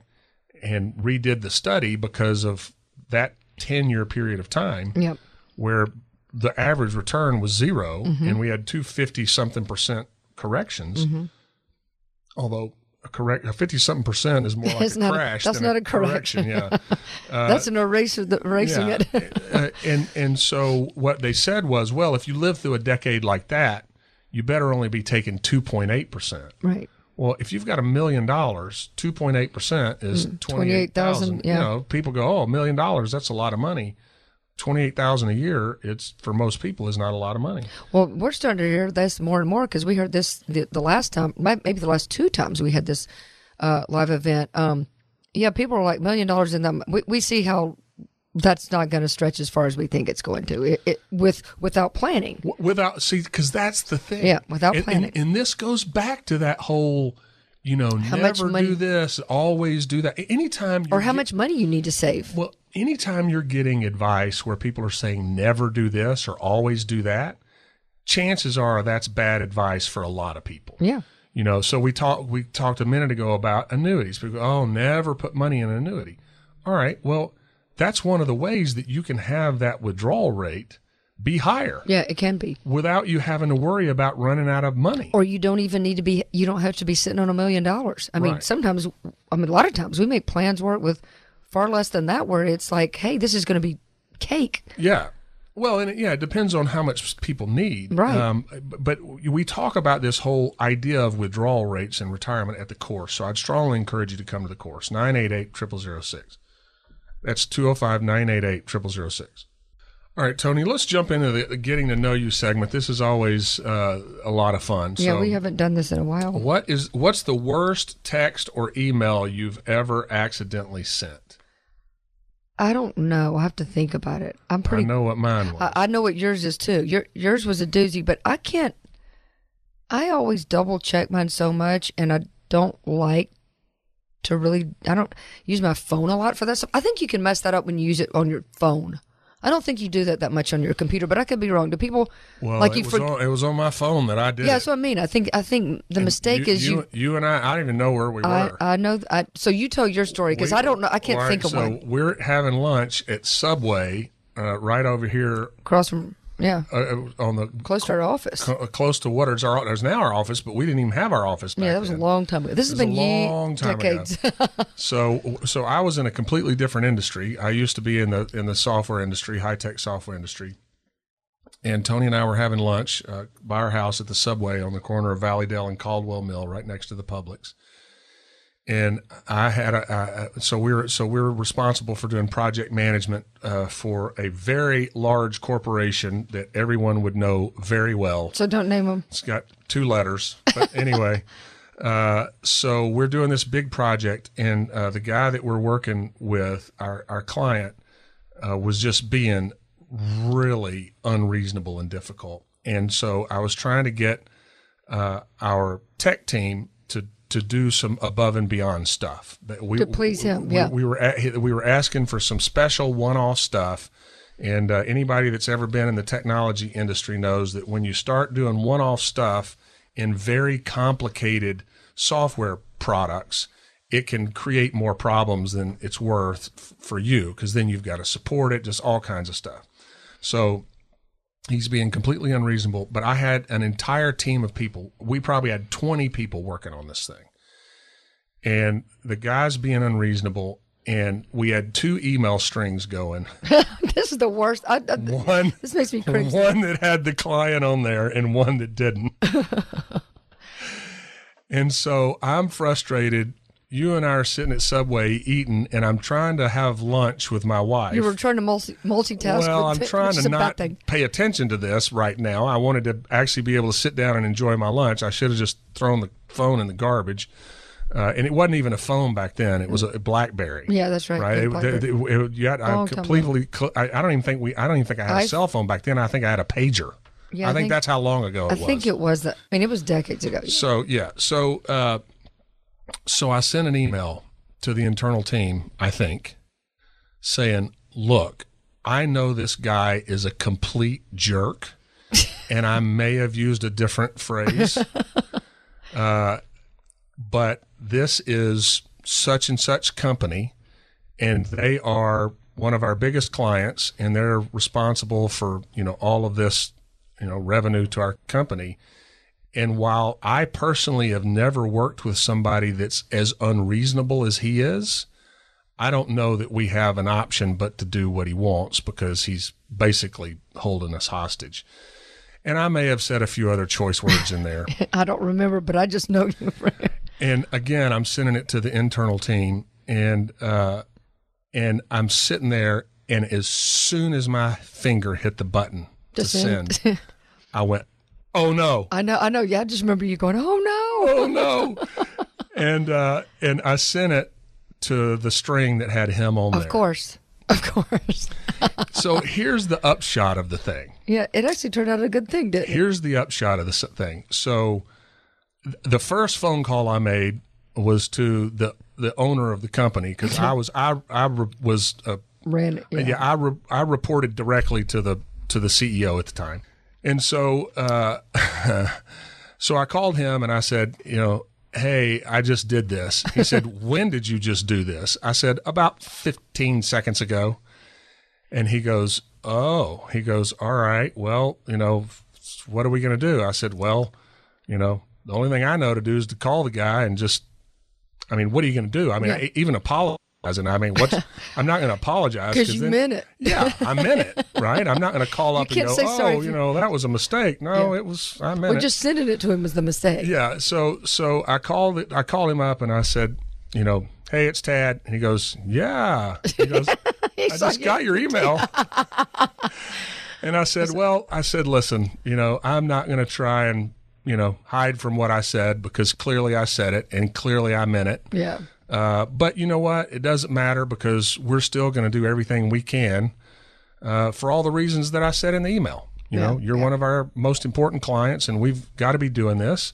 and redid the study because of that 10 year period of time Yep. where the average return was 0 mm-hmm. and we had two fifty something percent corrections. Mm-hmm. Although a correct a fifty something percent is more like It's a not a- crash. that's than not a a correction. Yeah. Uh, that's an eraser, the, erasing Yeah. it. uh, and and so what they said was, well, if you live through a decade like that, you better only be taking two point eight percent. right. Well, if you've got a million dollars, two point eight percent is twenty eight thousand. 28,000, yeah. You know, people go, "Oh, a million dollars, that's a lot of money." Twenty eight thousand a year, it's for most people is not a lot of money. Well, we're starting to hear this more and more because we heard this the, the last time, maybe the last two times we had this uh, live event. Um, yeah, people are like million dollars in them. We, we see how that's not going to stretch as far as we think it's going to. It, it with without planning. Without see because that's the thing Yeah, without and, planning. and, and this goes back to that whole you know How never money- do this always do that anytime Or how get- much money you need to save. well anytime you're getting advice where people are saying never do this or always do that chances are that's bad advice for a lot of people Yeah. you know so we talked we talked a minute ago about annuities people go, oh never put money in an annuity all right well that's one of the ways that you can have that withdrawal rate be higher Yeah, it can be. without you having to worry about running out of money. Or you don't even need to be. You don't have to be sitting on a million dollars. I mean, Right. sometimes. I mean, a lot of times we make plans work with far less than that, where it's like, hey, this is going to be cake. Yeah. Well, and it, yeah, it depends on how much people need. Right. Um, but we talk about this whole idea of withdrawal rates in retirement at the course. So I'd strongly encourage you to come to the course 988 0006. That's 205 988 0006. All right, Tony, let's jump into the getting to know you segment. This is always uh, a lot of fun. Yeah, so we haven't done this in a while. what is what's the worst text or email you've ever accidentally sent? I don't know. I have to think about it. I'm pretty. I know what mine was. I, I know what yours is too. Your yours was a doozy, but I can't. I always double check mine so much, and I don't like to really. I don't use my phone a lot for that stuff. I think you can mess that up when you use it on your phone. I don't think you do that that much on your computer, but I could be wrong. Do people well, like it, you? was For, on, it was on my phone that I did. yeah, that's what I mean. I think I think the mistake you, is you, you. you and I. I don't even know where we I, were. I know. I, so you tell your story because I don't know. I can't All think of so one. we're having lunch at Subway, uh, right over here Across from yeah, uh, on the close to our office. co- close to what is our there's now our office, but we didn't even have our office. Back Yeah, that was a long time ago. This has been a long time ago. decades. So so I was in a completely different industry. I used to be in the in the software industry, high tech software industry. And Tony and I were having lunch uh, by our house at the Subway on the corner of Valleydale and Caldwell Mill, right next to the Publix. And I had a, uh, so we were so we were responsible for doing project management uh, for a very large corporation that everyone would know very well. so don't name them. It's got two letters, but anyway. Uh, so we're doing this big project, and uh, the guy that we're working with, our our client, uh, was just being really unreasonable and difficult. And so I was trying to get uh, our tech team to do some above and beyond stuff. We, To please him, we- yeah. we were at, we were asking for some special one-off stuff. And uh, anybody that's ever been in the technology industry knows that when you start doing one-off stuff in very complicated software products, it can create more problems than it's worth f- for you because then you've got to support it, just all kinds of stuff. So he's being completely unreasonable. But I had an entire team of people. We probably had 20 people working on this thing. And the guy's being unreasonable. And we had two email strings going. This is the worst. I, I, One, this makes me cringe. one that had the client on there and one that didn't. and so I'm frustrated you and I are sitting at Subway eating, and I'm trying to have lunch with my wife. You were trying to multi- multitask. well, I'm trying to not pay attention to this right now. I wanted to actually be able to sit down and enjoy my lunch. I should have just thrown the phone in the garbage. Uh, and it wasn't even a phone back then; it was a BlackBerry. Yeah, that's right. Right. It, it- it- yeah, I completely. cl- I, I don't even think we. I don't even think I had a cell phone back then. I think I had a pager. Yeah, I, I think, think- that's how long ago it I was. think it was that. I mean, it was decades ago. So yeah, so uh, so I sent an email to the internal team. I think saying, "Look, I know this guy is a complete jerk, and I may have used a different phrase, uh, but this is such and such company, and they are." One of our biggest clients, and they're responsible for you know all of this, you know, revenue to our company. And while I personally have never worked with somebody that's as unreasonable as he is, I don't know that we have an option but to do what he wants because he's basically holding us hostage. And I may have said a few other choice words in there. I don't remember, but I just know you. and again, I'm sending it to the internal team, and uh, and I'm sitting there, and as soon as my finger hit the button to, To send. send, I went, "Oh no!" I know. I know. Yeah, I just remember you going, "Oh no." oh no and uh and i sent it to the string that had him on Of there course. Of course. so here's the upshot of the thing Yeah, it actually turned out a good thing, didn't it? here's the upshot of the thing so th- the first phone call i made was to the the owner of the company because i was i i re- was uh, Ran. Yeah. yeah, I re- I reported directly to the to the CEO at the time, and so uh, so I called him and I said, you know, hey, I just did this. He said, when did you just do this? I said about 15 seconds ago, and he goes, oh, he goes, all right, well, you know, what are we going to do? I said, well, you know, the only thing I know to do is to call the guy and just I mean, what are you going to do? I mean, Yeah. I, even apologize. And I mean, what's, I'm not going to apologize Because you then- meant it. Yeah, I meant it, right? I'm not going to call up and go, oh, you know, that was a mistake. No, Yeah. it was, I meant Well, it. just sending it to him was the mistake. Yeah. So so I called it. I called him up and I said, you know, hey, it's Tad. And he goes, yeah. He goes, I just got your email. and I said, well, I said, listen, you know, I'm not going to try and you know hide from what I said because clearly I said it and clearly I meant it. Yeah. Uh, but you know what? It doesn't matter because we're still going to do everything we can uh, for all the reasons that I said in the email. You know, you're one of our most important clients, and we've got to be doing this.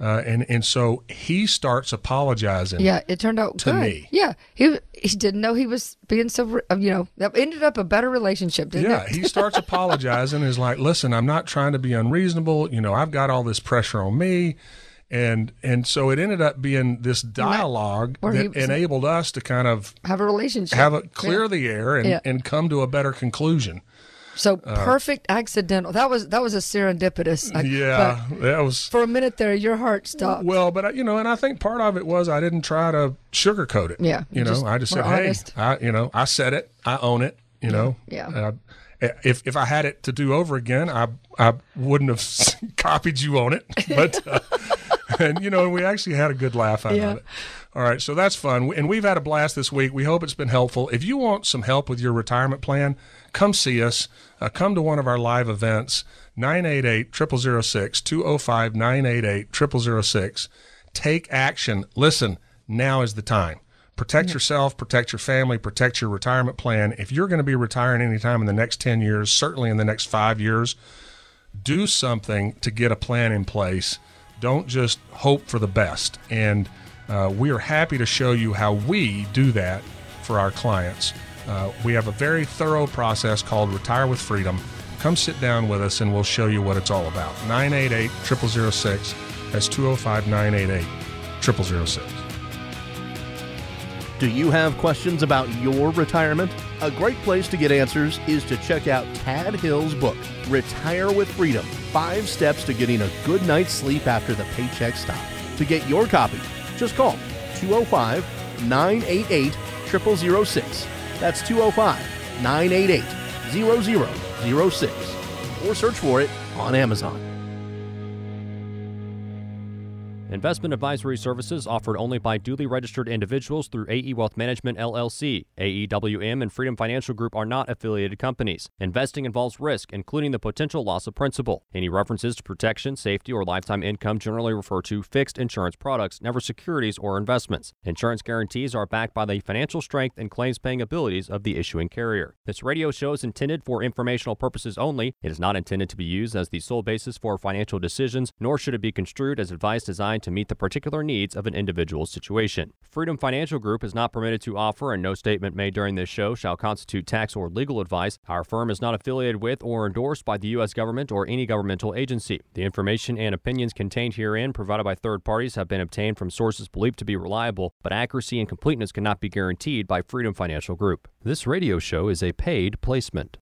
Uh, and and so he starts apologizing. Yeah, it turned out To good. me. Yeah, he he didn't know he was being so. You know, that ended up a better relationship, didn't Yeah, he starts apologizing. Is like, listen, I'm not trying to be unreasonable. You know, I've got all this pressure on me, and and so it ended up being this dialogue he that enabled us to kind of Have a relationship. have it clear the air and, Yeah. and come to a better conclusion. So perfect accidental. That was that was a serendipitous. I- Yeah, that was for a minute there, your heart stopped. well, but I- you know, and I think part of it was I didn't try to sugarcoat it. Yeah, you know, I just said, honest. hey, I, you know, I said it, I own it. You know, Yeah. Uh, if if I had it to do over again, I I wouldn't have copied you on it, but uh, and you know, and we actually had a good laugh out Yeah. of it. All right, so that's fun, and we've had a blast this week. We hope it's been helpful. If you want some help with your retirement plan, come see us. Uh, come to one of our live events. 988-0006, 205-988-0006. Take action. Listen, now is the time. Protect yourself, protect your family, protect your retirement plan. If you're going to be retiring anytime in the next 10 years, certainly in the next five years, do something to get a plan in place. Don't just hope for the best. And uh, we are happy to show you how we do that for our clients. Uh, we have a very thorough process called Retire with Freedom. Come sit down with us and we'll show you what it's all about. 988 0006. That's 205 988 0006. Do you have questions about your retirement? A great place to get answers is to check out Tad Hill's book, Retire with Freedom Five Steps to Getting a Good Night's Sleep After the Paycheck Stop. To get your copy, just call 205 988 0006. That's 205 988 0006. Or search for it on Amazon. Investment advisory services offered only by duly registered individuals through AE Wealth Management LLC. AEWM and Freedom Financial Group are not affiliated companies. Investing involves risk, including the potential loss of principal. Any references to protection, safety, or lifetime income generally refer to fixed insurance products, never securities or investments. Insurance guarantees are backed by the financial strength and claims paying abilities of the issuing carrier. This radio show is intended for informational purposes only. It is not intended to be used as the sole basis for financial decisions, nor should it be construed as advice designed to meet the particular needs of an individual's situation. Freedom Financial Group is not permitted to offer, and no statement made during this show shall constitute tax or legal advice. Our firm is not affiliated with or endorsed by the U.S. government or any governmental agency. The information and opinions contained herein provided by third parties have been obtained from sources believed to be reliable, but accuracy and completeness cannot be guaranteed by Freedom Financial Group. This radio show is a paid placement.